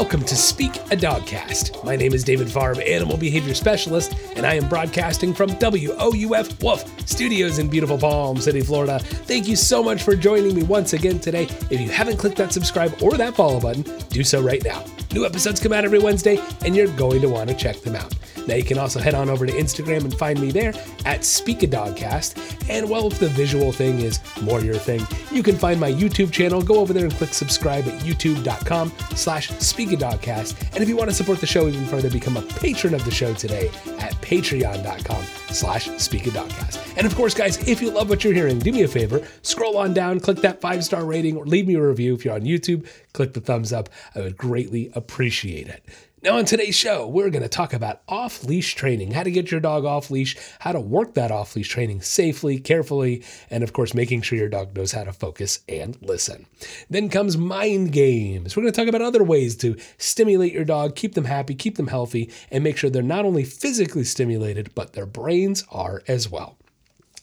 welcome to Speak a Dogcast. My name is David Farb, Animal Behavior Specialist, and I am broadcasting from WOUF Wolf Studios in beautiful Palm City, Florida. Thank you so much for joining me once again today. If you haven't clicked that subscribe or that follow button, do so right now. New episodes come out every Wednesday, and you're going to want to check them out. Now you can also head on over to Instagram and find me there at Speak a Dogcast. And well, if the visual thing is more your thing, you can find my YouTube channel. Go over there and click subscribe at youtube.com slash Speak. And if you want to support the show even further, become a patron of the show today at patreon.com slash Speak. And of course, guys, if you love what you're hearing, do me a favor, scroll on down, click that five star rating, or leave me a review. If you're on YouTube, click the thumbs up. I would greatly appreciate it. Now, on today's show, we're going to talk about off leash training, how to get your dog off leash, how to work that off leash training safely, carefully, and of course, making sure your dog knows how to focus and listen. Then comes mind games. We're going to talk about other ways to stimulate your dog, keep them happy, keep them healthy, and make sure they're not only physically stimulated, but their brains are as well.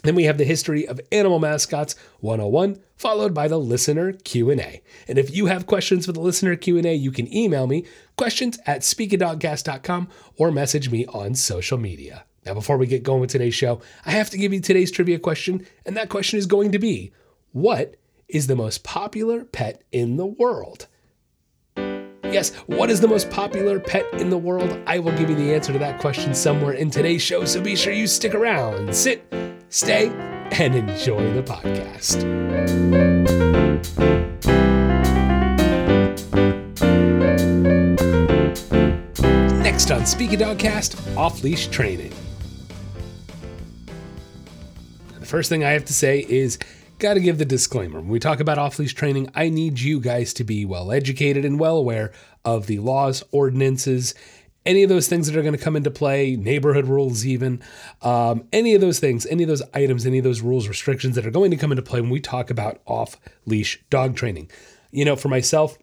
Then we have the history of animal mascots 101 followed by the listener Q&A. And if you have questions for the listener Q&A, you can email me questions at speakadogcast.com or message me on social media. Now before we get going with today's show, I have to give you today's trivia question, and that question is going to be what is the most popular pet in the world? Yes, what is the most popular pet in the world? I will give you the answer to that question somewhere in today's show, so be sure you stick around. Sit stay, and enjoy the podcast. Next on Speak a Dogcast, off leash training. The first thing I have to say is got to give the disclaimer. When we talk about off leash training, I need you guys to be well educated and well aware of the laws, ordinances, any of those things that are going to come into play, neighborhood rules, even um, any of those things, any of those items, any of those rules, restrictions that are going to come into play when we talk about off leash dog training. You know, for myself,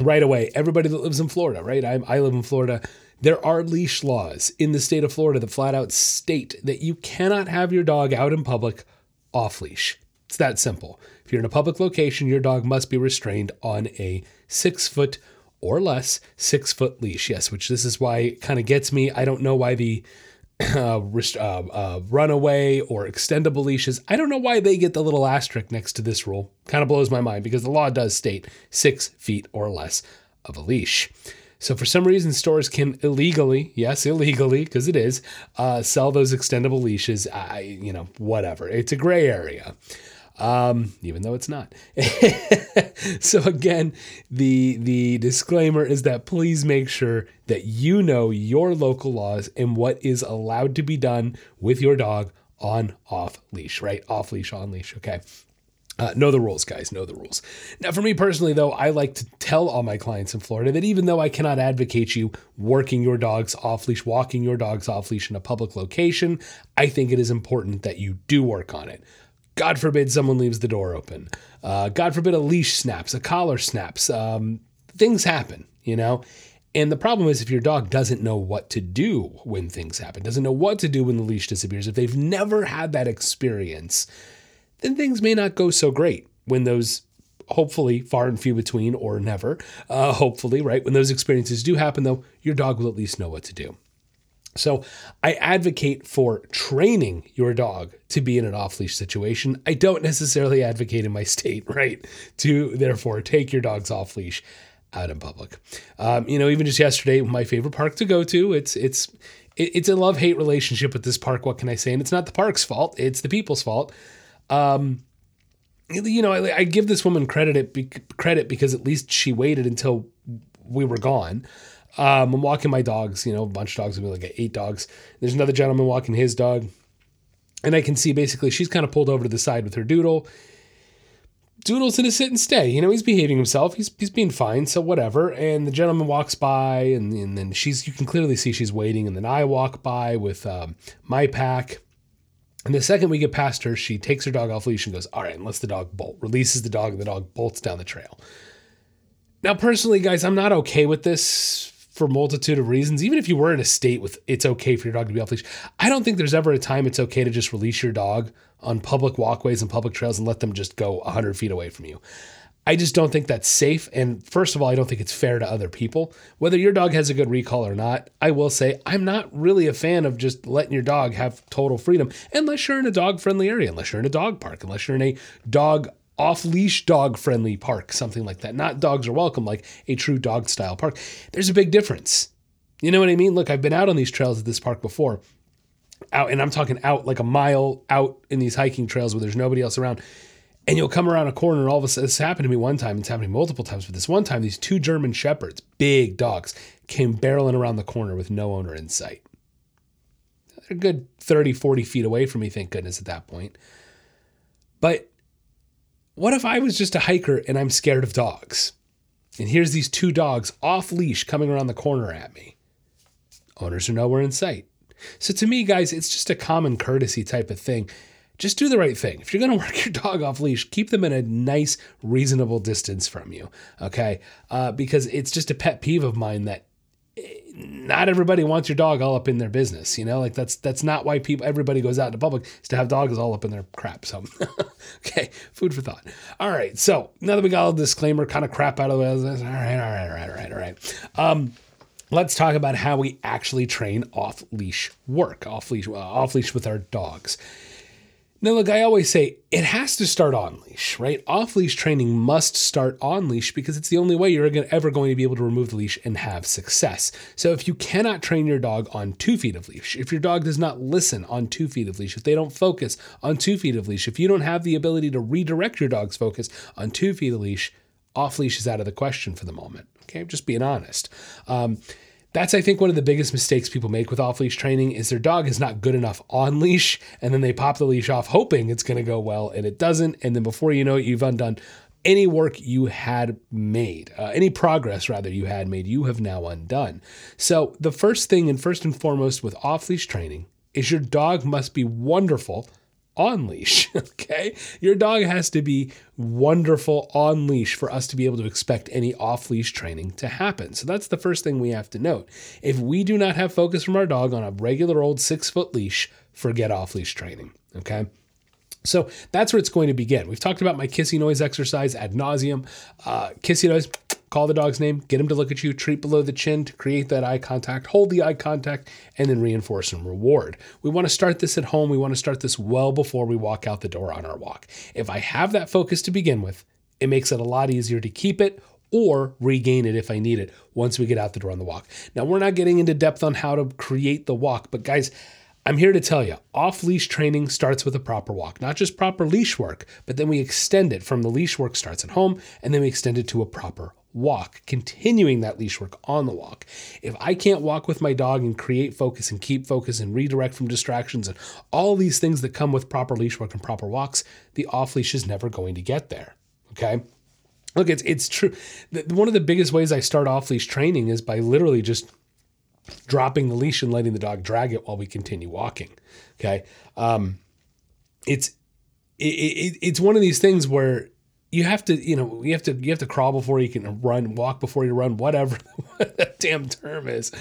right away, everybody that lives in Florida, right? I, I live in Florida. There are leash laws in the state of Florida that flat out state that you cannot have your dog out in public off leash. It's that simple. If you're in a public location, your dog must be restrained on a six foot or less six foot leash. Yes, which this is why kind of gets me. I don't know why the uh, uh, uh, runaway or extendable leashes, I don't know why they get the little asterisk next to this rule. Kind of blows my mind because the law does state six feet or less of a leash. So for some reason, stores can illegally, yes, illegally, because it is, uh, sell those extendable leashes. I, you know, whatever. It's a gray area um, even though it's not. so again, the the disclaimer is that please make sure that you know your local laws and what is allowed to be done with your dog on off leash, right? Off leash, on leash. Okay. Uh, know the rules, guys. Know the rules. Now, for me personally, though, I like to tell all my clients in Florida that even though I cannot advocate you working your dogs off leash, walking your dogs off leash in a public location, I think it is important that you do work on it. God forbid someone leaves the door open. Uh, God forbid a leash snaps, a collar snaps. Um, things happen, you know? And the problem is if your dog doesn't know what to do when things happen, doesn't know what to do when the leash disappears, if they've never had that experience, then things may not go so great when those hopefully far and few between or never, uh, hopefully, right? When those experiences do happen, though, your dog will at least know what to do. So I advocate for training your dog to be in an off leash situation. I don't necessarily advocate in my state, right? To therefore take your dogs off leash out in public. Um, you know, even just yesterday, my favorite park to go to. It's it's it's a love hate relationship with this park. What can I say? And it's not the park's fault; it's the people's fault. Um, you know, I, I give this woman credit credit because at least she waited until we were gone. Um, I'm walking my dogs, you know, a bunch of dogs, maybe like eight dogs. There's another gentleman walking his dog. And I can see basically she's kind of pulled over to the side with her doodle. Doodle's in a sit and stay. You know, he's behaving himself. He's, he's being fine, so whatever. And the gentleman walks by, and, and then she's, you can clearly see she's waiting. And then I walk by with um, my pack. And the second we get past her, she takes her dog off leash and goes, All right, and lets the dog bolt, releases the dog, and the dog bolts down the trail. Now, personally, guys, I'm not okay with this for multitude of reasons. Even if you were in a state with it's okay for your dog to be off leash, I don't think there's ever a time it's okay to just release your dog on public walkways and public trails and let them just go 100 feet away from you. I just don't think that's safe. And first of all, I don't think it's fair to other people. Whether your dog has a good recall or not, I will say I'm not really a fan of just letting your dog have total freedom unless you're in a dog friendly area, unless you're in a dog park, unless you're in a dog off leash dog friendly park, something like that. Not dogs are welcome, like a true dog style park. There's a big difference. You know what I mean? Look, I've been out on these trails at this park before. Out, and I'm talking out like a mile out in these hiking trails where there's nobody else around and you'll come around a corner and all of a sudden this happened to me one time it's happening multiple times but this one time these two german shepherds big dogs came barreling around the corner with no owner in sight they're a good 30 40 feet away from me thank goodness at that point but what if i was just a hiker and i'm scared of dogs and here's these two dogs off leash coming around the corner at me owners are nowhere in sight so to me guys it's just a common courtesy type of thing just do the right thing. If you're going to work your dog off leash, keep them in a nice, reasonable distance from you. Okay. Uh, because it's just a pet peeve of mine that not everybody wants your dog all up in their business. You know, like that's that's not why people everybody goes out into public is to have dogs all up in their crap. So, okay, food for thought. All right, so now that we got a disclaimer, kind of crap out of the way, all right, all right, all right, all right, all right. Um, let's talk about how we actually train off leash work, off leash, uh, off leash with our dogs. Now, look, I always say it has to start on leash, right? Off leash training must start on leash because it's the only way you're ever going to be able to remove the leash and have success. So, if you cannot train your dog on two feet of leash, if your dog does not listen on two feet of leash, if they don't focus on two feet of leash, if you don't have the ability to redirect your dog's focus on two feet of leash, off leash is out of the question for the moment. Okay, just being honest. Um, that's, I think, one of the biggest mistakes people make with off leash training is their dog is not good enough on leash, and then they pop the leash off hoping it's going to go well, and it doesn't. And then before you know it, you've undone any work you had made, uh, any progress rather you had made, you have now undone. So, the first thing and first and foremost with off leash training is your dog must be wonderful on leash. Okay. Your dog has to be wonderful on leash for us to be able to expect any off leash training to happen. So that's the first thing we have to note. If we do not have focus from our dog on a regular old six foot leash, forget off leash training. Okay. So that's where it's going to begin. We've talked about my kissy noise exercise ad nauseum. Uh, kissy noise call the dog's name, get him to look at you, treat below the chin to create that eye contact, hold the eye contact, and then reinforce and reward. We want to start this at home. We want to start this well before we walk out the door on our walk. If I have that focus to begin with, it makes it a lot easier to keep it or regain it if I need it once we get out the door on the walk. Now, we're not getting into depth on how to create the walk, but guys, I'm here to tell you off leash training starts with a proper walk, not just proper leash work, but then we extend it from the leash work starts at home and then we extend it to a proper walk, continuing that leash work on the walk. If I can't walk with my dog and create focus and keep focus and redirect from distractions and all these things that come with proper leash work and proper walks, the off leash is never going to get there. Okay. Look, it's it's true. One of the biggest ways I start off leash training is by literally just dropping the leash and letting the dog drag it while we continue walking. Okay. Um, it's it, it, it's one of these things where you have to, you know, you have to you have to crawl before you can run, walk before you run, whatever that damn term is,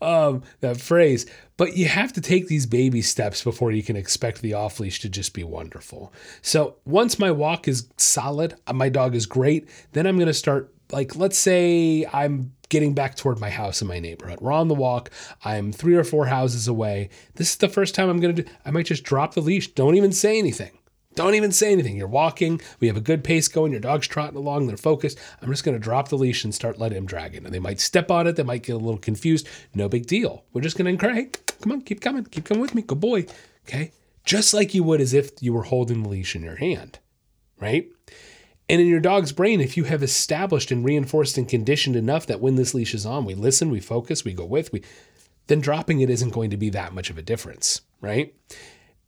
um, that phrase. But you have to take these baby steps before you can expect the off leash to just be wonderful. So once my walk is solid, uh, my dog is great, then I'm going to start. Like, let's say I'm getting back toward my house in my neighborhood. We're on the walk. I'm three or four houses away. This is the first time I'm going to do. I might just drop the leash. Don't even say anything don't even say anything. You're walking. We have a good pace going. Your dog's trotting along. They're focused. I'm just going to drop the leash and start letting him drag it. And they might step on it. They might get a little confused. No big deal. We're just going to encourage, hey, come on, keep coming. Keep coming with me. Good boy. Okay. Just like you would as if you were holding the leash in your hand. Right. And in your dog's brain, if you have established and reinforced and conditioned enough that when this leash is on, we listen, we focus, we go with, we then dropping it isn't going to be that much of a difference, right?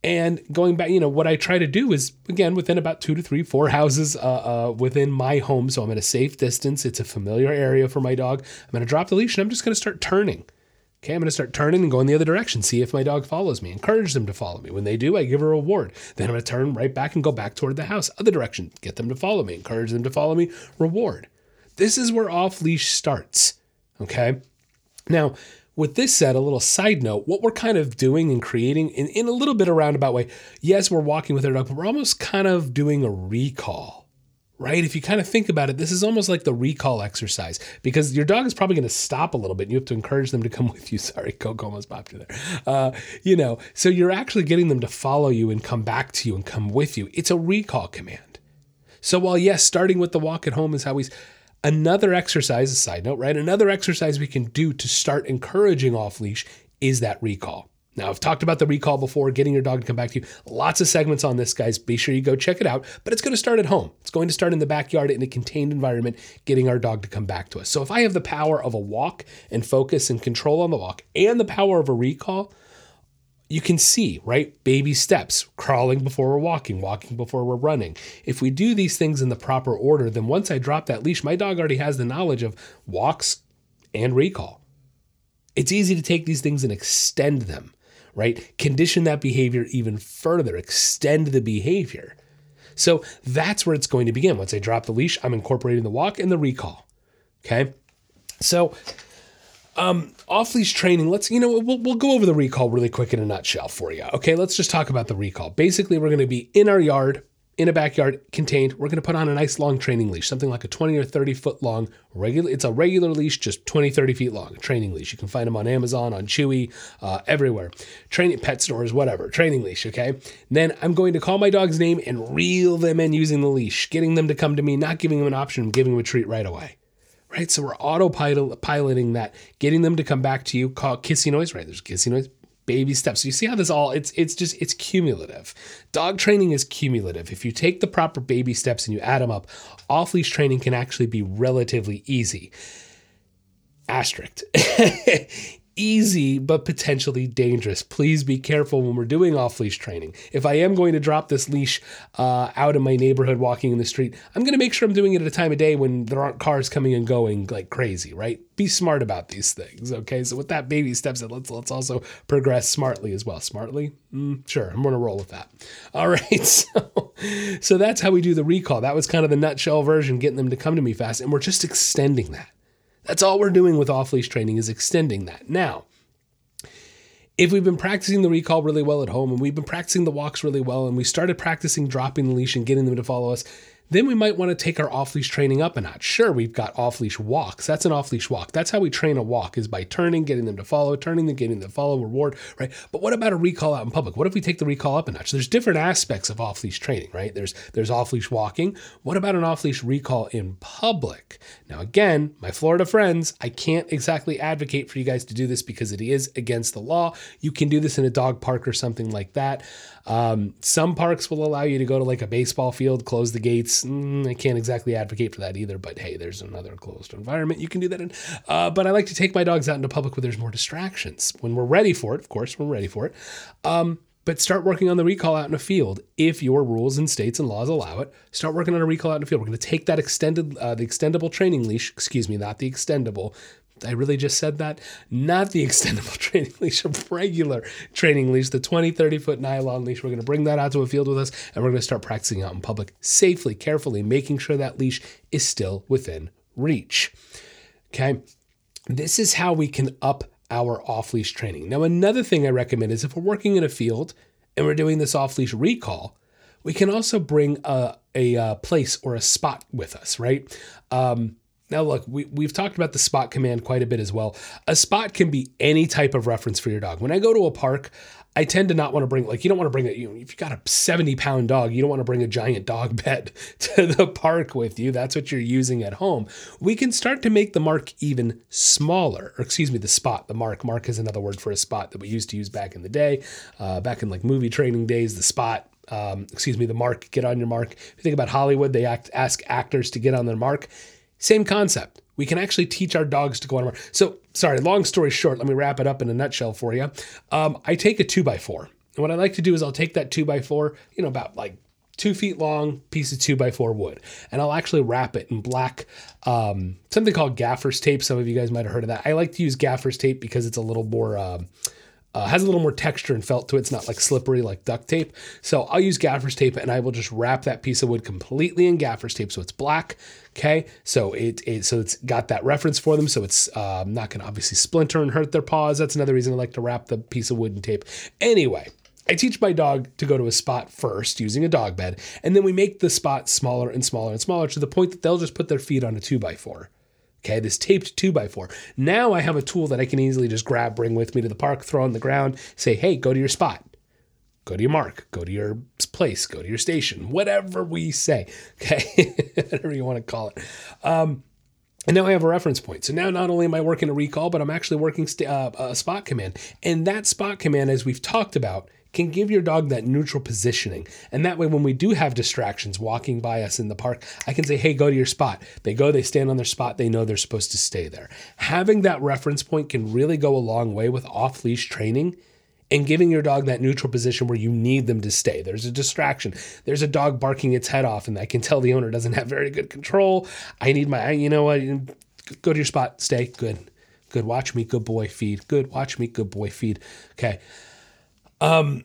And going back, you know, what I try to do is again within about two to three, four houses uh, uh, within my home. So I'm at a safe distance. It's a familiar area for my dog. I'm going to drop the leash and I'm just going to start turning. Okay, I'm going to start turning and going the other direction, see if my dog follows me, encourage them to follow me. When they do, I give a reward. Then I'm going to turn right back and go back toward the house, other direction, get them to follow me, encourage them to follow me, reward. This is where off leash starts. Okay, now with this said, a little side note, what we're kind of doing and creating in, in a little bit of roundabout way, yes, we're walking with our dog, but we're almost kind of doing a recall right? If you kind of think about it, this is almost like the recall exercise because your dog is probably going to stop a little bit. And you have to encourage them to come with you. Sorry, Coco almost popped you there. Uh, you know, so you're actually getting them to follow you and come back to you and come with you. It's a recall command. So while yes, starting with the walk at home is how we. Another exercise, a side note, right? Another exercise we can do to start encouraging off leash is that recall. Now, I've talked about the recall before, getting your dog to come back to you. Lots of segments on this, guys. Be sure you go check it out. But it's going to start at home. It's going to start in the backyard in a contained environment, getting our dog to come back to us. So if I have the power of a walk and focus and control on the walk and the power of a recall, you can see, right? Baby steps, crawling before we're walking, walking before we're running. If we do these things in the proper order, then once I drop that leash, my dog already has the knowledge of walks and recall. It's easy to take these things and extend them right? Condition that behavior even further, extend the behavior. So that's where it's going to begin. Once I drop the leash, I'm incorporating the walk and the recall. Okay. So, um, off leash training, let's, you know, we'll, we'll go over the recall really quick in a nutshell for you. Okay. Let's just talk about the recall. Basically, we're going to be in our yard in a backyard contained, we're going to put on a nice long training leash, something like a 20 or 30 foot long regular. It's a regular leash, just 20, 30 feet long, training leash. You can find them on Amazon, on Chewy, uh, everywhere. Training pet stores, whatever, training leash. Okay. Then I'm going to call my dog's name and reel them in using the leash, getting them to come to me, not giving them an option, giving them a treat right away. Right. So we're autopiloting that, getting them to come back to you, call kissy noise, right? There's kissy noise, baby steps. So you see how this all it's it's just it's cumulative. Dog training is cumulative. If you take the proper baby steps and you add them up, off leash training can actually be relatively easy. Asterisk. easy but potentially dangerous. Please be careful when we're doing off leash training. If I am going to drop this leash uh, out in my neighborhood walking in the street, I'm going to make sure I'm doing it at a time of day when there aren't cars coming and going like crazy, right? Be smart about these things, okay? So with that baby steps, let's let's also progress smartly as well. Smartly, mm, sure, I'm going to roll with that. All right, so so that's how we do the recall. That was kind of the nutshell version, getting them to come to me fast, and we're just extending that. That's all we're doing with off leash training is extending that. Now, if we've been practicing the recall really well at home and we've been practicing the walks really well and we started practicing dropping the leash and getting them to follow us, then we might want to take our off leash training up a notch. Sure, we've got off leash walks. That's an off leash walk. That's how we train a walk is by turning, getting them to follow, turning them, getting them to follow, reward, right? But what about a recall out in public? What if we take the recall up a notch? There's different aspects of off leash training, right? There's there's off leash walking. What about an off leash recall in public? Now again, my Florida friends, I can't exactly advocate for you guys to do this because it is against the law. You can do this in a dog park or something like that. Um, some parks will allow you to go to like a baseball field, close the gates. Mm, I can't exactly advocate for that either, but hey, there's another closed environment you can do that in. Uh, but I like to take my dogs out into public where there's more distractions. When we're ready for it, of course, we're ready for it. Um, but start working on the recall out in a field if your rules and states and laws allow it. Start working on a recall out in a field. We're going to take that extended, uh, the extendable training leash, excuse me, not the extendable, I really just said that. Not the extendable training leash, a regular training leash, the 20, 30 foot nylon leash. We're going to bring that out to a field with us and we're going to start practicing out in public safely, carefully, making sure that leash is still within reach. Okay. This is how we can up our off leash training. Now, another thing I recommend is if we're working in a field and we're doing this off leash recall, we can also bring a, a, a, uh, place or a spot with us, right? Um, now, look, we, we've talked about the spot command quite a bit as well. A spot can be any type of reference for your dog. When I go to a park, I tend to not want to bring, like, you don't want to bring a, you know, if you've got a 70 pound dog, you don't want to bring a giant dog bed to the park with you. That's what you're using at home. We can start to make the mark even smaller, or excuse me, the spot, the mark. Mark is another word for a spot that we used to use back in the day, uh, back in like movie training days, the spot. Um, excuse me, the mark, get on your mark. If you think about Hollywood, they act, ask actors to get on their mark. Same concept. We can actually teach our dogs to go on a. So, sorry, long story short, let me wrap it up in a nutshell for you. Um, I take a two by four. And what I like to do is I'll take that two by four, you know, about like two feet long piece of two by four wood, and I'll actually wrap it in black, um, something called gaffer's tape. Some of you guys might have heard of that. I like to use gaffer's tape because it's a little more. Um, uh, has a little more texture and felt to it. It's not like slippery like duct tape. So I'll use gaffer's tape and I will just wrap that piece of wood completely in gaffer's tape so it's black. Okay, so it, it so it's got that reference for them, so it's um, not going to obviously splinter and hurt their paws. That's another reason I like to wrap the piece of wood in tape. Anyway, I teach my dog to go to a spot first using a dog bed, and then we make the spot smaller and smaller and smaller to the point that they'll just put their feet on a two by four. Okay, this taped two by four. Now I have a tool that I can easily just grab, bring with me to the park, throw on the ground, say, hey, go to your spot. Go to your mark, go to your place, go to your station, whatever we say. Okay, whatever you want to call it. Um, and now I have a reference point. So now not only am I working a recall, but I'm actually working st- uh, a spot command. And that spot command, as we've talked about, can give your dog that neutral positioning. And that way, when we do have distractions walking by us in the park, I can say, hey, go to your spot. They go, they stand on their spot, they know they're supposed to stay there. Having that reference point can really go a long way with off leash training and giving your dog that neutral position where you need them to stay. There's a distraction. There's a dog barking its head off, and I can tell the owner doesn't have very good control. I need my, you know what, go to your spot, stay, good. Good, watch me, good boy, feed. Good, watch me, good boy, feed. Okay. Um,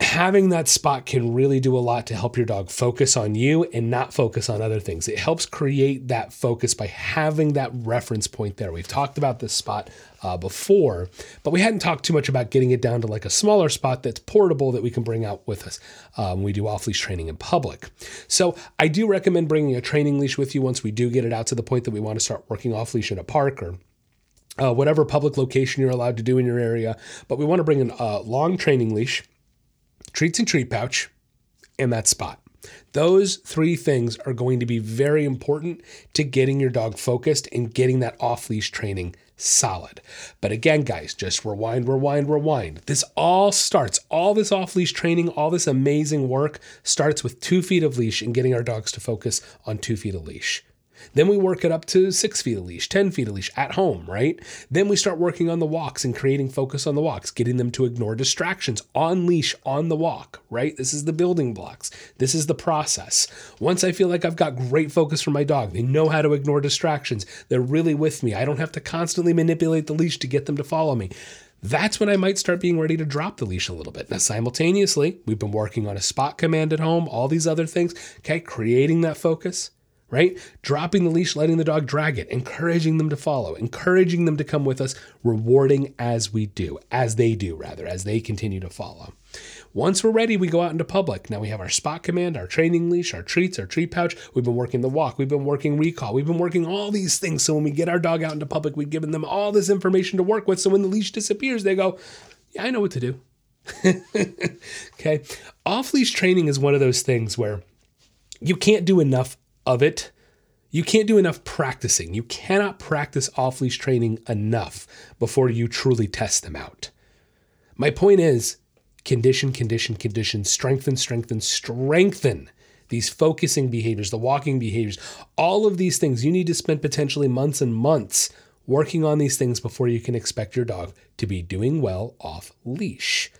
having that spot can really do a lot to help your dog focus on you and not focus on other things. It helps create that focus by having that reference point there. We've talked about this spot uh, before, but we hadn't talked too much about getting it down to like a smaller spot that's portable that we can bring out with us um, we do off leash training in public. So I do recommend bringing a training leash with you once we do get it out to the point that we want to start working off leash in a park or uh, whatever public location you're allowed to do in your area. But we want to bring a uh, long training leash, treats and treat pouch, and that spot. Those three things are going to be very important to getting your dog focused and getting that off leash training solid. But again, guys, just rewind, rewind, rewind. This all starts, all this off leash training, all this amazing work starts with two feet of leash and getting our dogs to focus on two feet of leash. Then we work it up to six feet of leash, 10 feet of leash at home, right? Then we start working on the walks and creating focus on the walks, getting them to ignore distractions on leash on the walk, right? This is the building blocks. This is the process. Once I feel like I've got great focus for my dog, they know how to ignore distractions, they're really with me. I don't have to constantly manipulate the leash to get them to follow me that's when I might start being ready to drop the leash a little bit. Now, simultaneously, we've been working on a spot command at home, all these other things, okay, creating that focus right? Dropping the leash, letting the dog drag it, encouraging them to follow, encouraging them to come with us, rewarding as we do, as they do, rather, as they continue to follow. Once we're ready, we go out into public. Now we have our spot command, our training leash, our treats, our treat pouch. We've been working the walk. We've been working recall. We've been working all these things. So when we get our dog out into public, we've given them all this information to work with. So when the leash disappears, they go, Yeah, I know what to do. okay. Off leash training is one of those things where you can't do enough of it. You can't do enough practicing. You cannot practice off leash training enough before you truly test them out. My point is condition, condition, condition, strengthen, strengthen, strengthen these focusing behaviors, the walking behaviors, all of these things. You need to spend potentially months and months working on these things before you can expect your dog to be doing well off leash.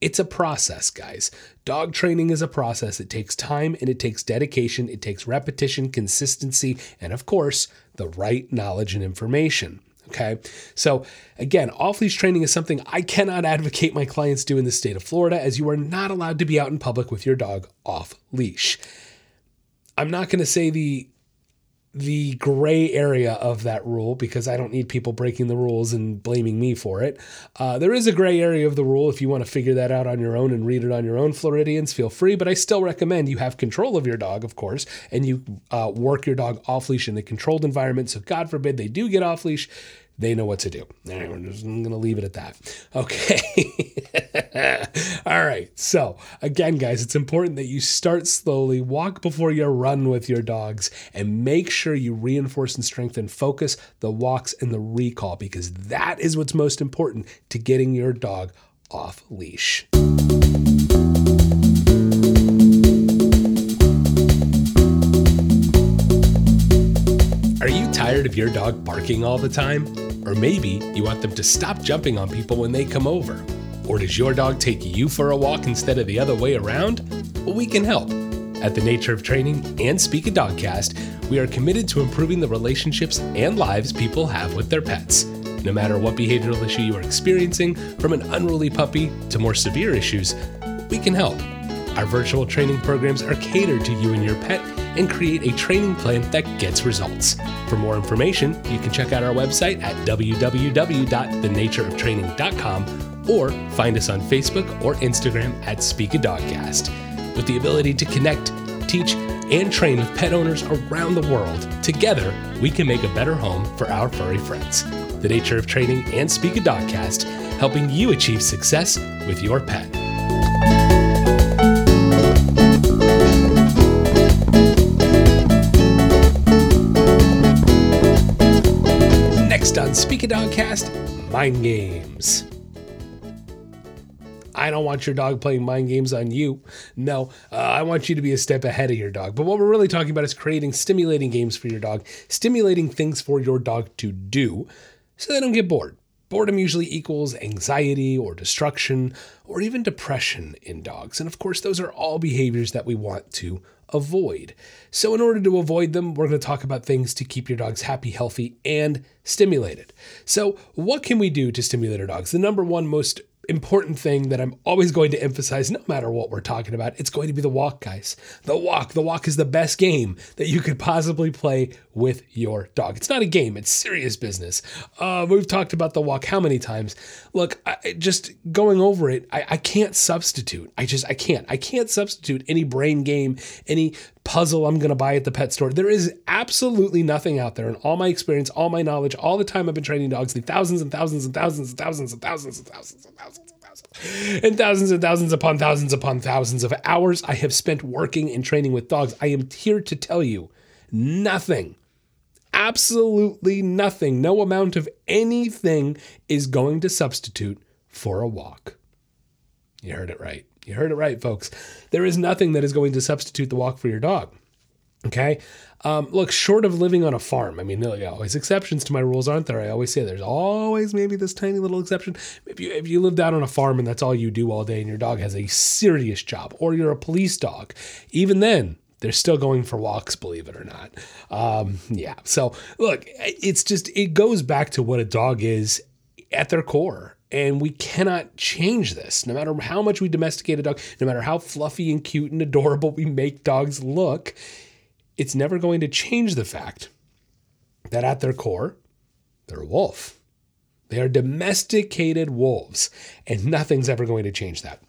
It's a process, guys. Dog training is a process. It takes time and it takes dedication. It takes repetition, consistency, and of course, the right knowledge and information. Okay. So, again, off leash training is something I cannot advocate my clients do in the state of Florida, as you are not allowed to be out in public with your dog off leash. I'm not going to say the the gray area of that rule because I don't need people breaking the rules and blaming me for it. Uh, there is a gray area of the rule. If you want to figure that out on your own and read it on your own, Floridians, feel free. But I still recommend you have control of your dog, of course, and you uh, work your dog off leash in a controlled environment. So, God forbid they do get off leash, they know what to do. I'm going to leave it at that. Okay. All right. So, again, guys, it's important that you start slowly, walk before you run with your dogs, and make sure you reinforce and strengthen focus, the walks, and the recall, because that is what's most important to getting your dog off leash. Tired of your dog barking all the time? Or maybe you want them to stop jumping on people when they come over. Or does your dog take you for a walk instead of the other way around? Well, we can help. At the Nature of Training and Speak a Dogcast, we are committed to improving the relationships and lives people have with their pets. No matter what behavioral issue you are experiencing, from an unruly puppy to more severe issues, we can help. Our virtual training programs are catered to you and your pet and create a training plan that gets results. For more information, you can check out our website at www.thenatureoftraining.com or find us on Facebook or Instagram at Speak a Dogcast. With the ability to connect, teach, and train with pet owners around the world, together we can make a better home for our furry friends. The nature of training and Speak a Dogcast, helping you achieve success with your pet. Next on Speak a Dogcast, mind games. I don't want your dog playing mind games on you. No, uh, I want you to be a step ahead of your dog. But what we're really talking about is creating stimulating games for your dog, stimulating things for your dog to do so they don't get bored. Boredom usually equals anxiety or destruction or even depression in dogs. And of course, those are all behaviors that we want to avoid. So, in order to avoid them, we're going to talk about things to keep your dogs happy, healthy, and stimulated. So, what can we do to stimulate our dogs? The number one most important thing that I'm always going to emphasize, no matter what we're talking about, it's going to be the walk, guys. The walk. The walk is the best game that you could possibly play with your dog. It's not a game, it's serious business. Uh, we've talked about the walk how many times? Look, I, just going over it, I, I can't substitute. I just, I can't. I can't substitute any brain game, any puzzle I'm going to buy at the pet store. There is absolutely nothing out there in all my experience, all my knowledge, all the time I've been training dogs, the thousands and thousands and thousands and thousands and thousands and thousands and thousands and thousands and thousands and thousands upon thousands upon thousands of hours I have spent working and training with dogs. I am here to tell you nothing absolutely nothing, no amount of anything is going to substitute for a walk. You heard it right. You heard it right, folks. There is nothing that is going to substitute the walk for your dog. Okay. Um, look, short of living on a farm, I mean, there are always exceptions to my rules, aren't there? I always say there's always maybe this tiny little exception. If you if you live down on a farm and that's all you do all day, and your dog has a serious job, or you're a police dog, even then, they're still going for walks, believe it or not. Um, yeah. So look, it's just it goes back to what a dog is at their core. And we cannot change this. No matter how much we domesticate a dog, no matter how fluffy and cute and adorable we make dogs look, it's never going to change the fact that at their core, they're a wolf. They are domesticated wolves, and nothing's ever going to change that.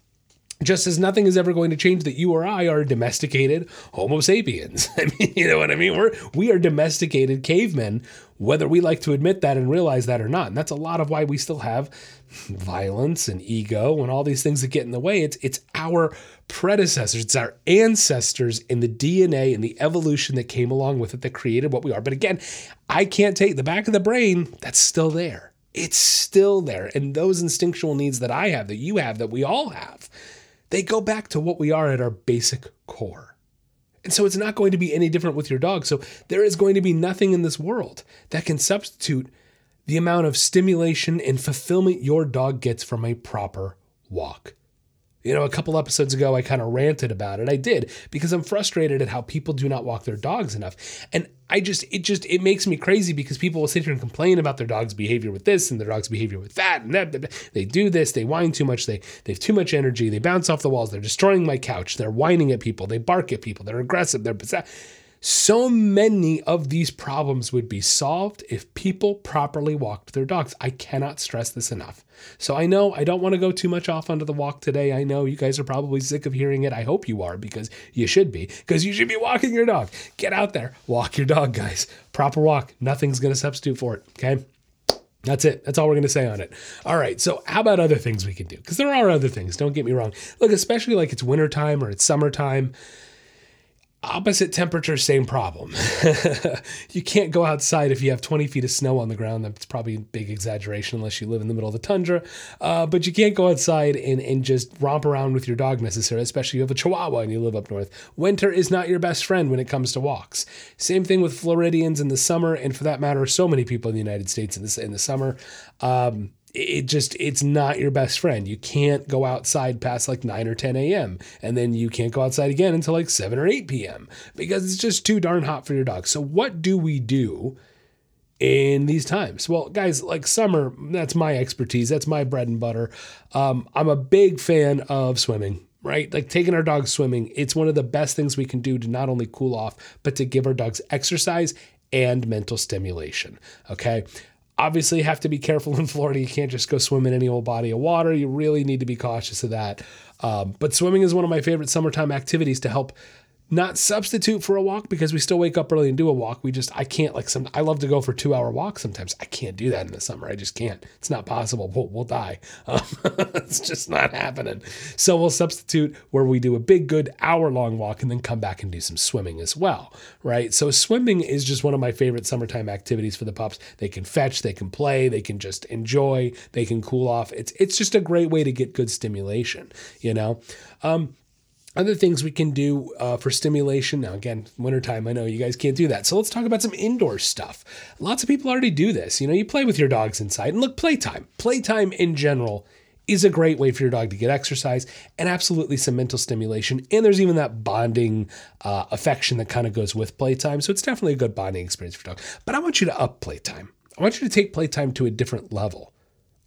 Just as nothing is ever going to change that you or I are domesticated Homo sapiens. I mean, you know what I mean? We're we are domesticated cavemen, whether we like to admit that and realize that or not. And that's a lot of why we still have violence and ego and all these things that get in the way. It's it's our predecessors, it's our ancestors in the DNA and the evolution that came along with it that created what we are. But again, I can't take the back of the brain, that's still there. It's still there. And those instinctual needs that I have, that you have, that we all have they go back to what we are at our basic core. And so it's not going to be any different with your dog. So there is going to be nothing in this world that can substitute the amount of stimulation and fulfillment your dog gets from a proper walk. You know, a couple episodes ago, I kind of ranted about it. I did because I'm frustrated at how people do not walk their dogs enough. And I just, it just, it makes me crazy because people will sit here and complain about their dog's behavior with this and their dog's behavior with that. And that, they do this, they whine too much, they, they have too much energy, they bounce off the walls, they're destroying my couch, they're whining at people, they bark at people, they're aggressive, they're so many of these problems would be solved if people properly walked their dogs. I cannot stress this enough. So I know I don't want to go too much off onto the walk today. I know you guys are probably sick of hearing it. I hope you are because you should be, because you should be walking your dog. Get out there, walk your dog, guys. Proper walk. Nothing's going to substitute for it. Okay. That's it. That's all we're going to say on it. All right. So, how about other things we can do? Because there are other things. Don't get me wrong. Look, especially like it's wintertime or it's summertime opposite temperature, same problem. you can't go outside if you have 20 feet of snow on the ground. That's probably a big exaggeration unless you live in the middle of the tundra. Uh, but you can't go outside and, and just romp around with your dog necessarily, especially if you have a chihuahua and you live up north. Winter is not your best friend when it comes to walks. Same thing with Floridians in the summer, and for that matter, so many people in the United States in the, in the summer. Um, it just it's not your best friend. You can't go outside past like 9 or 10 a.m. and then you can't go outside again until like 7 or 8 p.m. because it's just too darn hot for your dog. So what do we do in these times? Well, guys, like summer, that's my expertise. That's my bread and butter. Um, I'm a big fan of swimming right? Like taking our dogs swimming, it's one of the best things we can do to not only cool off, but to give our dogs exercise and mental stimulation. Okay. Obviously, have to be careful in Florida. You can't just go swim in any old body of water. You really need to be cautious of that. Um, but swimming is one of my favorite summertime activities to help not substitute for a walk because we still wake up early and do a walk. We just I can't like some I love to go for two hour walks sometimes. I can't do that in the summer. I just can't. It's not possible. We'll, we'll die. Um, it's just not happening. So we'll substitute where we do a big good hour long walk and then come back and do some swimming as well. Right. So swimming is just one of my favorite summertime activities for the pups. They can fetch, they can play, they can just enjoy, they can cool off. It's it's just a great way to get good stimulation. You know. Um, other things we can do uh, for stimulation. Now, again, wintertime, I know you guys can't do that. So let's talk about some indoor stuff. Lots of people already do this. You know, you play with your dogs inside. And look, playtime. Playtime in general is a great way for your dog to get exercise and absolutely some mental stimulation. And there's even that bonding uh, affection that kind of goes with playtime. So it's definitely a good bonding experience for dog. But I want you to up playtime. I want you to take playtime to a different level.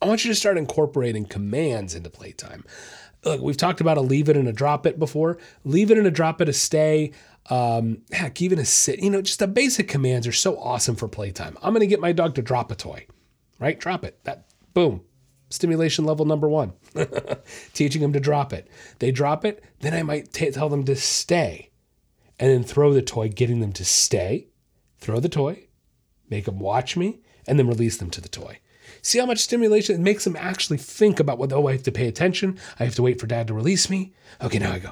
I want you to start incorporating commands into playtime look, we've talked about a leave it and a drop it before. Leave it and a drop it, a stay. Um, heck, even a sit. You know, just the basic commands are so awesome for playtime. I'm going to get my dog to drop a toy, right? Drop it. That boom. Stimulation level number one. Teaching them to drop it. They drop it, then I might t- tell them to stay, and then throw the toy, getting them to stay. Throw the toy, make them watch me, and then release them to the toy. See how much stimulation it makes them actually think about what, oh, I have to pay attention. I have to wait for dad to release me. Okay, now I go.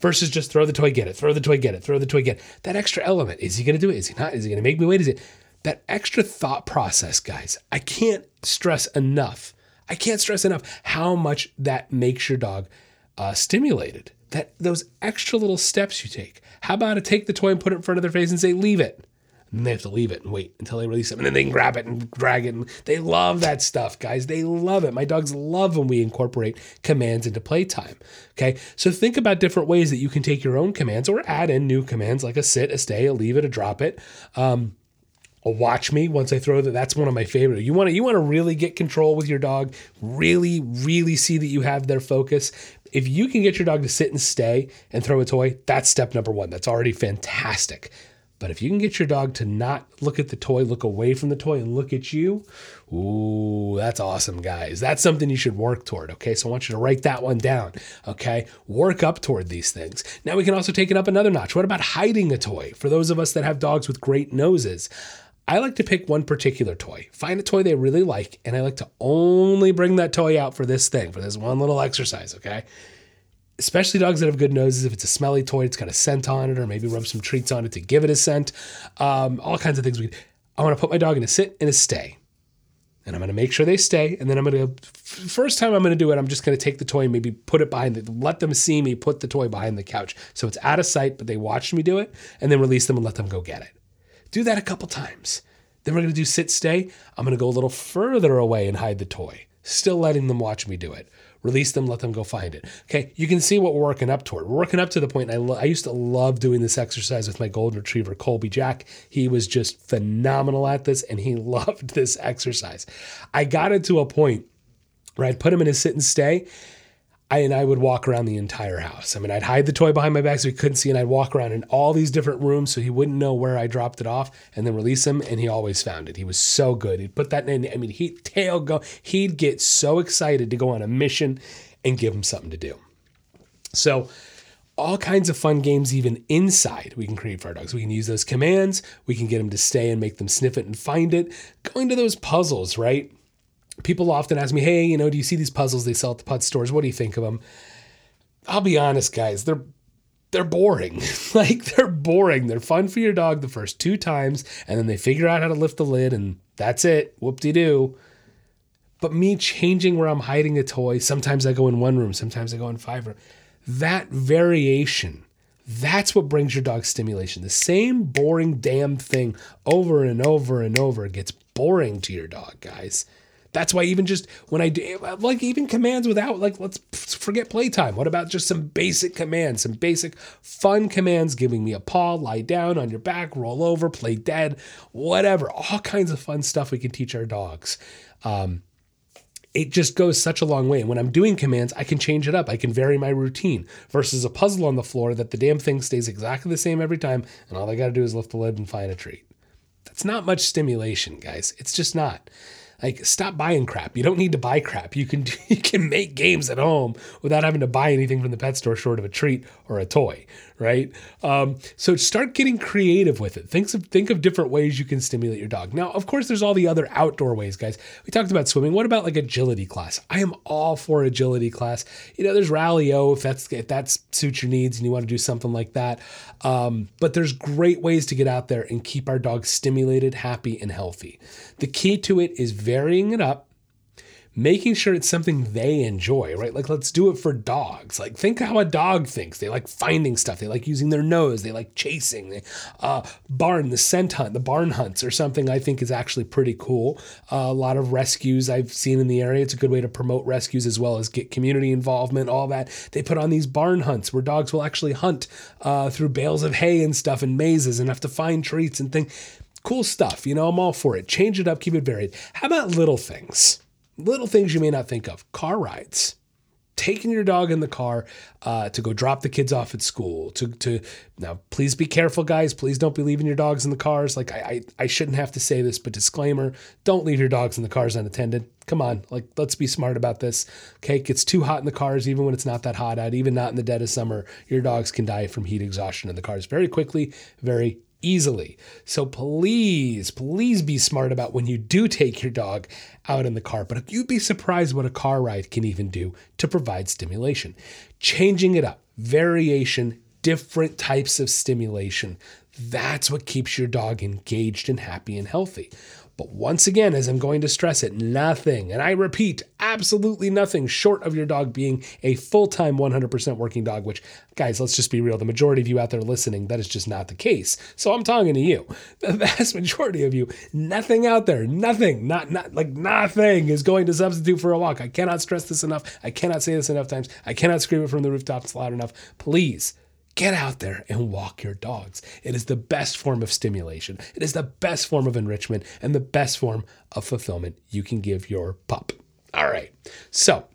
Versus just throw the toy, get it, throw the toy, get it, throw the toy, get it. That extra element. Is he going to do it? Is he not? Is he going to make me wait? Is it that extra thought process, guys? I can't stress enough. I can't stress enough how much that makes your dog uh, stimulated. That those extra little steps you take. How about to take the toy and put it in front of their face and say, leave it? And they have to leave it and wait until they release it, and then they can grab it and drag it. And they love that stuff, guys. They love it. My dogs love when we incorporate commands into playtime. Okay, so think about different ways that you can take your own commands or add in new commands like a sit, a stay, a leave it, a drop it. Um, a watch me once I throw that. That's one of my favorite. You want to you want to really get control with your dog. Really, really see that you have their focus. If you can get your dog to sit and stay and throw a toy, that's step number one. That's already fantastic. But if you can get your dog to not look at the toy, look away from the toy and look at you, ooh, that's awesome, guys. That's something you should work toward. Okay. So I want you to write that one down. Okay. Work up toward these things. Now we can also take it up another notch. What about hiding a toy? For those of us that have dogs with great noses, I like to pick one particular toy, find a toy they really like, and I like to only bring that toy out for this thing, for this one little exercise. Okay especially dogs that have good noses. If it's a smelly toy, it's got a scent on it, or maybe rub some treats on it to give it a scent. Um, all kinds of things. We, I want to put my dog in a sit and a stay, and I'm going to make sure they stay. And then I'm going to, first time I'm going to do it, I'm just going to take the toy and maybe put it behind, the, let them see me put the toy behind the couch, so it's out of sight, but they watched me do it, and then release them and let them go get it. Do that a couple times. Then we're going to do sit stay. I'm going to go a little further away and hide the toy, still letting them watch me do it release them, let them go find it. Okay, you can see what we're working up toward. We're working up to the point. I, lo- I used to love doing this exercise with my golden retriever, Colby Jack. He was just phenomenal at this and he loved this exercise. I got it to a point where I'd put him in a sit and stay I, and I would walk around the entire house. I mean, I'd hide the toy behind my back so he couldn't see, and I'd walk around in all these different rooms so he wouldn't know where I dropped it off, and then release him, and he always found it. He was so good. He'd put that in. I mean, he'd tail go. He'd get so excited to go on a mission and give him something to do. So, all kinds of fun games, even inside, we can create for our dogs. We can use those commands. We can get them to stay and make them sniff it and find it. Going to those puzzles, right? People often ask me, hey, you know, do you see these puzzles they sell at the put stores? What do you think of them? I'll be honest, guys, they're they're boring. like they're boring. They're fun for your dog the first two times, and then they figure out how to lift the lid, and that's it. Whoop de doo. But me changing where I'm hiding a toy, sometimes I go in one room, sometimes I go in five room. That variation, that's what brings your dog stimulation. The same boring damn thing over and over and over gets boring to your dog, guys. That's why even just when I do, like even commands without, like, let's forget playtime. What about just some basic commands, some basic fun commands, giving me a paw, lie down on your back, roll over, play dead, whatever. All kinds of fun stuff we can teach our dogs. Um, it just goes such a long way. And when I'm doing commands, I can change it up. I can vary my routine versus a puzzle on the floor that the damn thing stays exactly the same every time. And all I got to do is lift the lid and find a treat. That's not much stimulation, guys. It's just not. Like, stop buying crap. You don't need to buy crap. You can you can make games at home without having to buy anything from the pet store short of a treat or a toy, right? Um, so start getting creative with it. Think of think of different ways you can stimulate your dog. Now, of course, there's all the other outdoor ways, guys. We talked about swimming. What about like agility class? I am all for agility class. You know, there's Rally-O if that's if that suits your needs and you want to do something like that. Um, but there's great ways to get out there and keep our dogs stimulated, happy, and healthy. The key to it is varying it up making sure it's something they enjoy, right? Like, let's do it for dogs. Like, think how a dog thinks. They like finding stuff. They like using their nose. They like chasing. They, uh, barn, the scent hunt, the barn hunts, or something I think is actually pretty cool. Uh, a lot of rescues I've seen in the area. It's a good way to promote rescues as well as get community involvement, all that. They put on these barn hunts where dogs will actually hunt uh, through bales of hay and stuff and mazes and have to find treats and things. Cool stuff. You know, I'm all for it. Change it up, keep it varied. How about little things? Little things you may not think of. Car rides. Taking your dog in the car uh, to go drop the kids off at school to to now please be careful guys. Please don't be leaving your dogs in the cars. Like I, I i shouldn't have to say this but disclaimer don't leave your dogs in the cars unattended. Come on. Like let's be smart about this. Okay? It gets too hot in the cars even when it's not that hot out even not in the dead of summer your dogs can die from heat exhaustion in the cars very quickly very easily. So please, please be smart about when you do take your dog out in the car. But you'd be surprised what a car ride can even do to provide stimulation. Changing it up, variation, different types of stimulation. That's what keeps your dog engaged and happy and healthy. But once again, as I'm going to stress it, nothing, and I repeat, absolutely nothing short of your dog being a full time 100% working dog, which, guys, let's just be real. The majority of you out there listening, that is just not the case. So I'm talking to you. The vast majority of you, nothing out there, nothing, not, not like nothing is going to substitute for a walk. I cannot stress this enough. I cannot say this enough times. I cannot scream it from the rooftops loud enough. Please Get out there and walk your dogs. It is the best form of stimulation. It is the best form of enrichment and the best form of fulfillment you can give your pup. All right. So,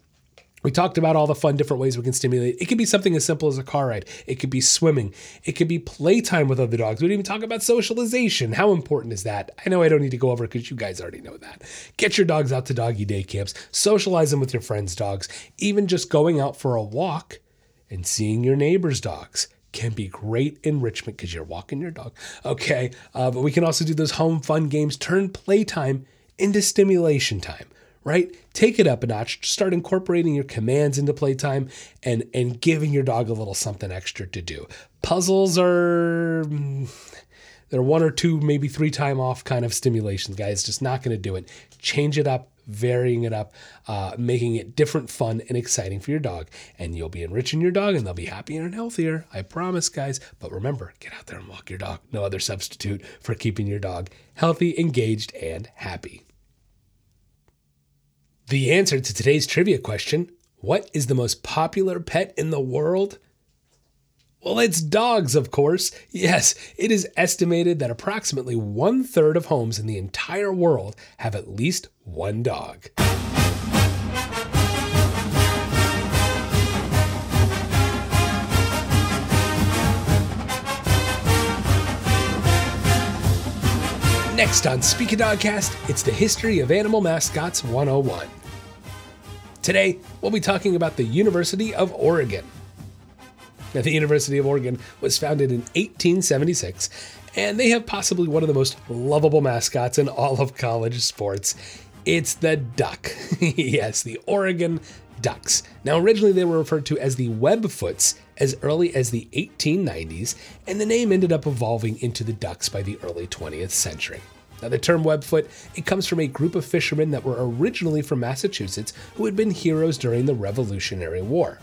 we talked about all the fun different ways we can stimulate. It could be something as simple as a car ride. It could be swimming. It could be playtime with other dogs. We didn't even talk about socialization. How important is that? I know I don't need to go over because you guys already know that. Get your dogs out to doggy day camps. Socialize them with your friends' dogs. Even just going out for a walk and seeing your neighbor's dogs can be great enrichment because you're walking your dog. Okay. Uh, but we can also do those home fun games, turn playtime into stimulation time, right? Take it up a notch. Start incorporating your commands into playtime and, and giving your dog a little something extra to do. Puzzles are. Mm, they're one or two, maybe three time off kind of stimulations, guys. Just not going to do it. Change it up varying it up, uh, making it different, fun, and exciting for your dog. And you'll be enriching your dog and they'll be happier and healthier. I promise, guys. But remember, get out there and walk your dog. No other substitute for keeping your dog healthy, engaged, and happy. The answer to today's trivia question What is the most popular pet in the world? Well, it's dogs, of course. Yes, it is estimated that approximately one third of homes in the entire world have at least one dog. Next on Speak a Dogcast, it's the History of Animal Mascots 101. Today, we'll be talking about the University of Oregon. Now, the University of Oregon was founded in 1876, and they have possibly one of the most lovable mascots in all of college sports. It's the duck. yes, the Oregon Ducks. Now, originally they were referred to as the Webfoots as early as the 1890s, and the name ended up evolving into the Ducks by the early 20th century. Now, the term Webfoot, it comes from a group of fishermen that were originally from Massachusetts who had been heroes during the Revolutionary War.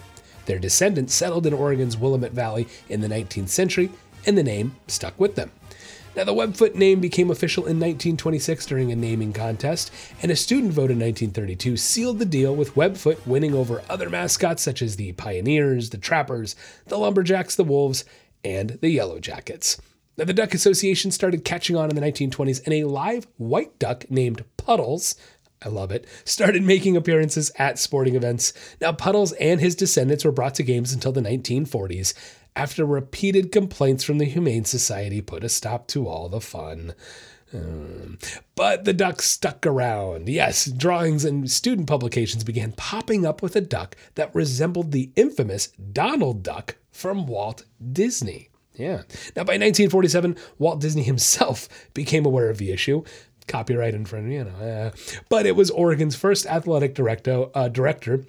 Their descendants settled in Oregon's Willamette Valley in the 19th century, and the name stuck with them. Now, the Webfoot name became official in 1926 during a naming contest, and a student vote in 1932 sealed the deal with Webfoot winning over other mascots such as the Pioneers, the Trappers, the Lumberjacks, the Wolves, and the Yellow Jackets. Now, the Duck Association started catching on in the 1920s, and a live white duck named Puddles I love it, started making appearances at sporting events. Now, Puddles and his descendants were brought to games until the 1940s after repeated complaints from the Humane Society put a stop to all the fun. Um, but the duck stuck around. Yes, drawings and student publications began popping up with a duck that resembled the infamous Donald Duck from Walt Disney. Yeah. Now, by 1947, Walt Disney himself became aware of the issue. Copyright infringement, you know. But it was Oregon's first athletic director, uh, director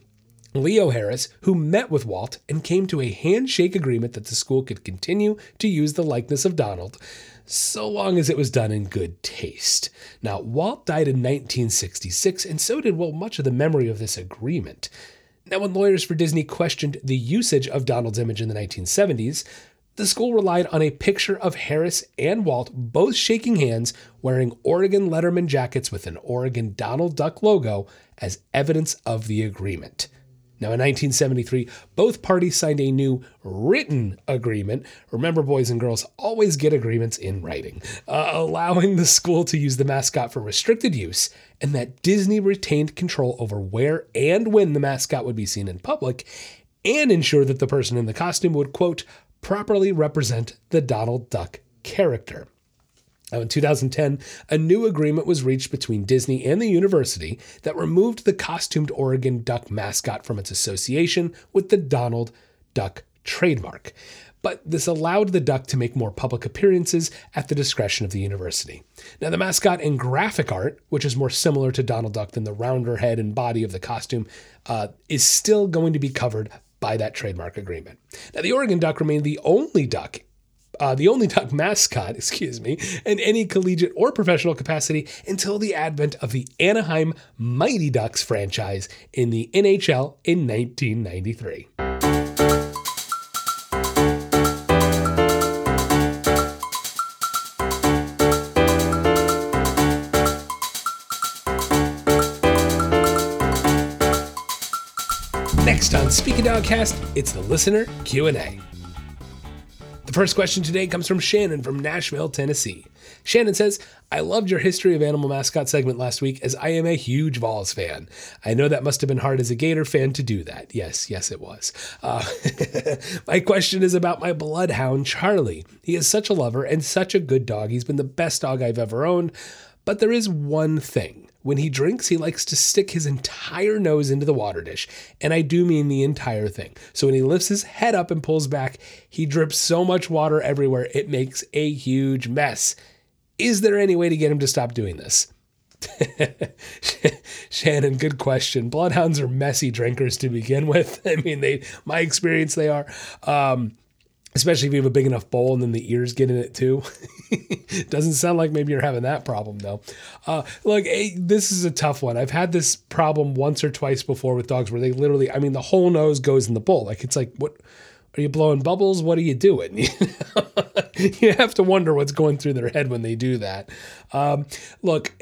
Leo Harris, who met with Walt and came to a handshake agreement that the school could continue to use the likeness of Donald so long as it was done in good taste. Now, Walt died in 1966, and so did, well, much of the memory of this agreement. Now, when lawyers for Disney questioned the usage of Donald's image in the 1970s, the school relied on a picture of Harris and Walt both shaking hands wearing Oregon Letterman jackets with an Oregon Donald Duck logo as evidence of the agreement. Now, in 1973, both parties signed a new written agreement. Remember, boys and girls always get agreements in writing, uh, allowing the school to use the mascot for restricted use, and that Disney retained control over where and when the mascot would be seen in public, and ensure that the person in the costume would, quote, properly represent the Donald Duck character. Now, in 2010, a new agreement was reached between Disney and the university that removed the costumed Oregon Duck mascot from its association with the Donald Duck trademark. But this allowed the duck to make more public appearances at the discretion of the university. Now, the mascot in graphic art, which is more similar to Donald Duck than the rounder head and body of the costume, uh, is still going to be covered by that trademark agreement. Now, the Oregon Duck remained the only duck uh, the only duck mascot, excuse me, in any collegiate or professional capacity until the advent of the Anaheim Mighty Ducks franchise in the NHL in 1993. Next on Speak a Dogcast, it's the listener Q&A. The first question today comes from Shannon from Nashville, Tennessee. Shannon says, I loved your history of animal mascot segment last week as I am a huge Vols fan. I know that must have been hard as a Gator fan to do that. Yes, yes, it was. Uh, my question is about my bloodhound, Charlie. He is such a lover and such a good dog. He's been the best dog I've ever owned. But there is one thing. When he drinks, he likes to stick his entire nose into the water dish. And I do mean the entire thing. So when he lifts his head up and pulls back, he drips so much water everywhere, it makes a huge mess. Is there any way to get him to stop doing this? Shannon, good question. Bloodhounds are messy drinkers to begin with. I mean, they, my experience, they are. Um, especially if you have a big enough bowl and then the ears get in it too. Doesn't sound like maybe you're having that problem though. Uh, look, hey, this is a tough one. I've had this problem once or twice before with dogs where they literally, I mean, the whole nose goes in the bowl. Like it's like, what are you blowing bubbles? What are you doing? you have to wonder what's going through their head when they do that. Um, look,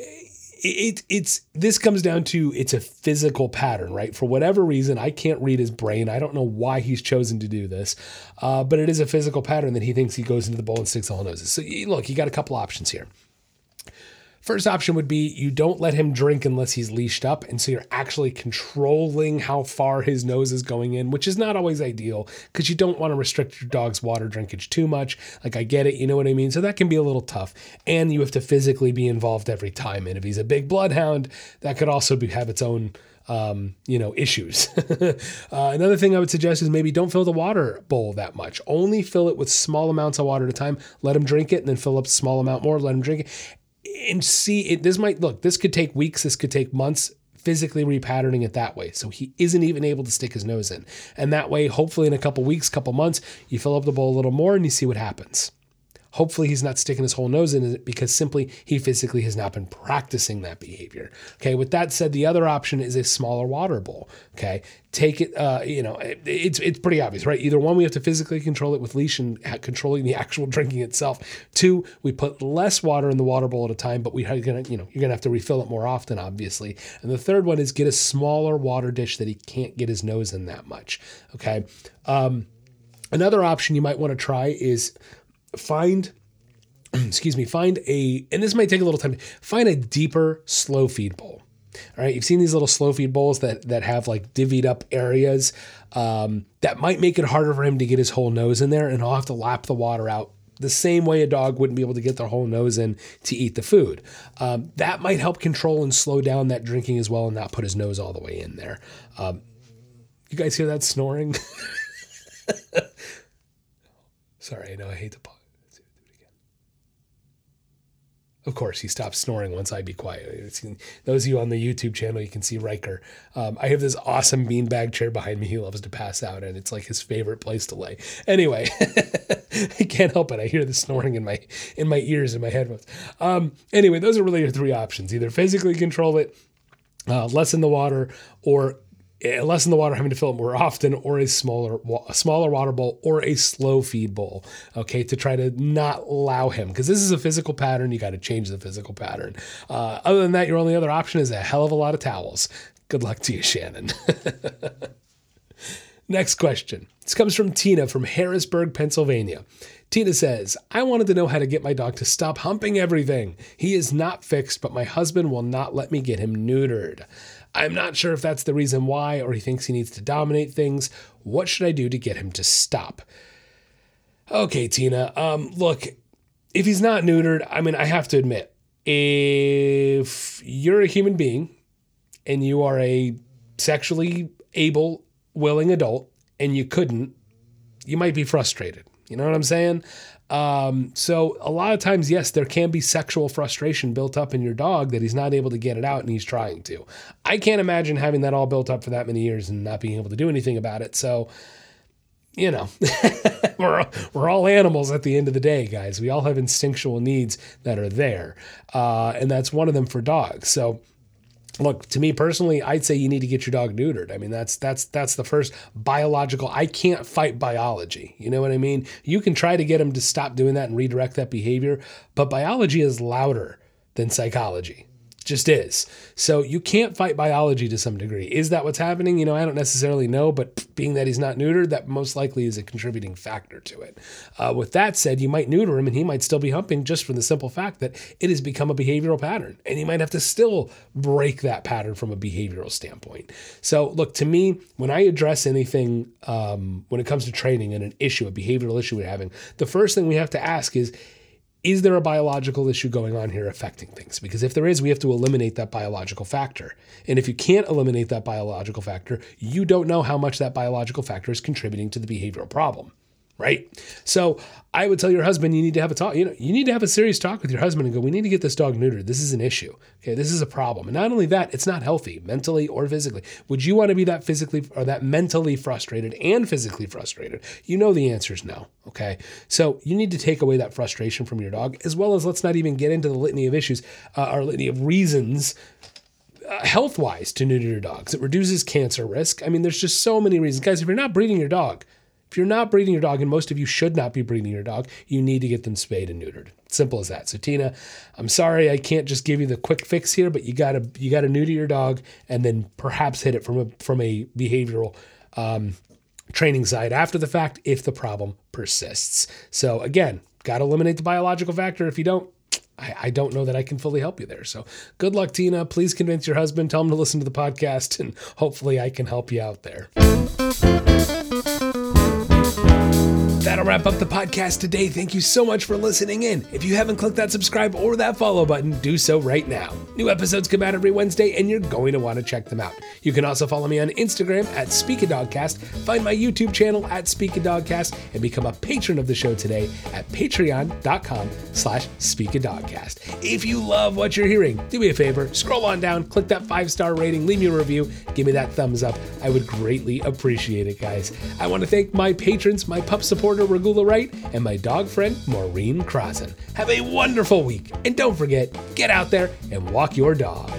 it, it's this comes down to it's a physical pattern, right? For whatever reason, I can't read his brain. I don't know why he's chosen to do this, uh, but it is a physical pattern that he thinks he goes into the bowl and sticks all noses. So look, you got a couple options here. First option would be you don't let him drink unless he's leashed up. And so you're actually controlling how far his nose is going in, which is not always ideal because you don't want to restrict your dog's water drinkage too much. Like, I get it, you know what I mean? So that can be a little tough. And you have to physically be involved every time. And if he's a big bloodhound, that could also be, have its own. Um, you know, issues. uh, another thing I would suggest is maybe don't fill the water bowl that much. Only fill it with small amounts of water at a time. Let him drink it and then fill up a small amount more. Let him drink it and see it. This might look, this could take weeks, this could take months physically repatterning it that way. So he isn't even able to stick his nose in. And that way, hopefully in a couple weeks, couple months, you fill up the bowl a little more and you see what happens. Hopefully, he's not sticking his whole nose in it because simply he physically has not been practicing that behavior. Okay. With that said, the other option is a smaller water bowl. Okay. Take it, uh, you know, it, it's it's pretty obvious, right? Either one, we have to physically control it with leash and controlling the actual drinking itself. Two, we put less water in the water bowl at a time, but we are gonna, you know, you're gonna have to refill it more often, obviously. And the third one is get a smaller water dish that he can't get his nose in that much. Okay. Um, another option you might want to try is find excuse me, find a, and this might take a little time, find a deeper slow feed bowl. All right, you've seen these little slow feed bowls that that have like divvied up areas. Um, that might make it harder for him to get his whole nose in there, and he'll have to lap the water out the same way a dog wouldn't be able to get their whole nose in to eat the food. Um, that might help control and slow down that drinking as well and not put his nose all the way in there. Um, you guys hear that snoring? Sorry, I know I hate to pause. Of course, he stops snoring once I be quiet. those of you on the YouTube channel, you can see Riker. Um, I have this awesome beanbag chair behind me. He loves to pass out, and it's like his favorite place to lay. Anyway, I can't help it. I hear the snoring in my in my ears and my headphones. Um, anyway, those are really your three options: either physically control it, uh, lessen the water, or less in the water, having to fill it more often, or a smaller, a smaller water bowl, or a slow feed bowl. Okay, to try to not allow him because this is a physical pattern. You got to change the physical pattern. Uh, other than that, your only other option is a hell of a lot of towels. Good luck to you, Shannon. Next question. This comes from Tina from Harrisburg, Pennsylvania. Tina says, I wanted to know how to get my dog to stop humping everything. He is not fixed, but my husband will not let me get him neutered. I'm not sure if that's the reason why or he thinks he needs to dominate things. What should I do to get him to stop? Okay, Tina. Um, look, if he's not neutered, I mean, I have to admit, if you're a human being and you are a sexually able, willing adult and you couldn't, you might be frustrated. You know what I'm saying? Um, so a lot of times, yes, there can be sexual frustration built up in your dog that he's not able to get it out and he's trying to. I can't imagine having that all built up for that many years and not being able to do anything about it. So, you know, we're, we're all animals at the end of the day, guys. We all have instinctual needs that are there. Uh, and that's one of them for dogs. So, look to me personally i'd say you need to get your dog neutered. I mean that's that's that's the first biological i can't fight biology. You know what i mean? You can try to get him to stop doing that and redirect that behavior but biology is louder than psychology just is. So you can't fight biology to some degree. Is that what's happening? You know, I don't necessarily know, but being that he's not neutered, that most likely is a contributing factor to it. Uh, with that said, you might neuter him and he might still be humping just from the simple fact that it has become a behavioral pattern. And he might have to still break that pattern from a behavioral standpoint. So, look, to me, when I address anything um, when it comes to training and an issue, a behavioral issue we're having, the first thing we have to ask is, is there a biological issue going on here affecting things? Because if there is, we have to eliminate that biological factor. And if you can't eliminate that biological factor, you don't know how much that biological factor is contributing to the behavioral problem right? So I would tell your husband you need to have a talk. You know, you need to have a serious talk with your husband and go, we need to get this dog neutered. This is an issue. Okay, this is a problem. And not only that, it's not healthy mentally or physically. Would you want to be that physically or that mentally frustrated and physically frustrated? You know the answer is no. Okay, so you need to take away that frustration from your dog, as well as let's not even get into the litany of issues uh, or litany of reasons uh, health wise to neuter your dogs. It reduces cancer risk. I mean, there's just so many reasons. Guys, if you're not breeding your dog, if you're not breeding your dog, and most of you should not be breeding your dog, you need to get them spayed and neutered. Simple as that. So Tina, I'm sorry I can't just give you the quick fix here, but you gotta you gotta neuter your dog and then perhaps hit it from a from a behavioral um, training side after the fact if the problem persists. So again, gotta eliminate the biological factor. If you don't, I, I, don't know that I can fully help you there. So good luck, Tina. Please convince your husband, tell him to listen to the podcast, and hopefully I can help you out there. That'll wrap up the podcast today. Thank you so much for listening in. If you haven't clicked that subscribe or that follow button, do so right now. New episodes come out every Wednesday, and you're going to want to check them out. You can also follow me on Instagram at Speak a Dogcast, find my YouTube channel at Speak a Dogcast, and become a patron of the show today at patreon.com slash Speak. If you love what you're hearing, do me a favor, scroll on down, click that five-star rating, leave me a review, give me that thumbs up. I would greatly appreciate it, guys. I want to thank my patrons, my pup support reporter Regula Wright, and my dog friend Maureen Crossan. Have a wonderful week, and don't forget, get out there and walk your dog.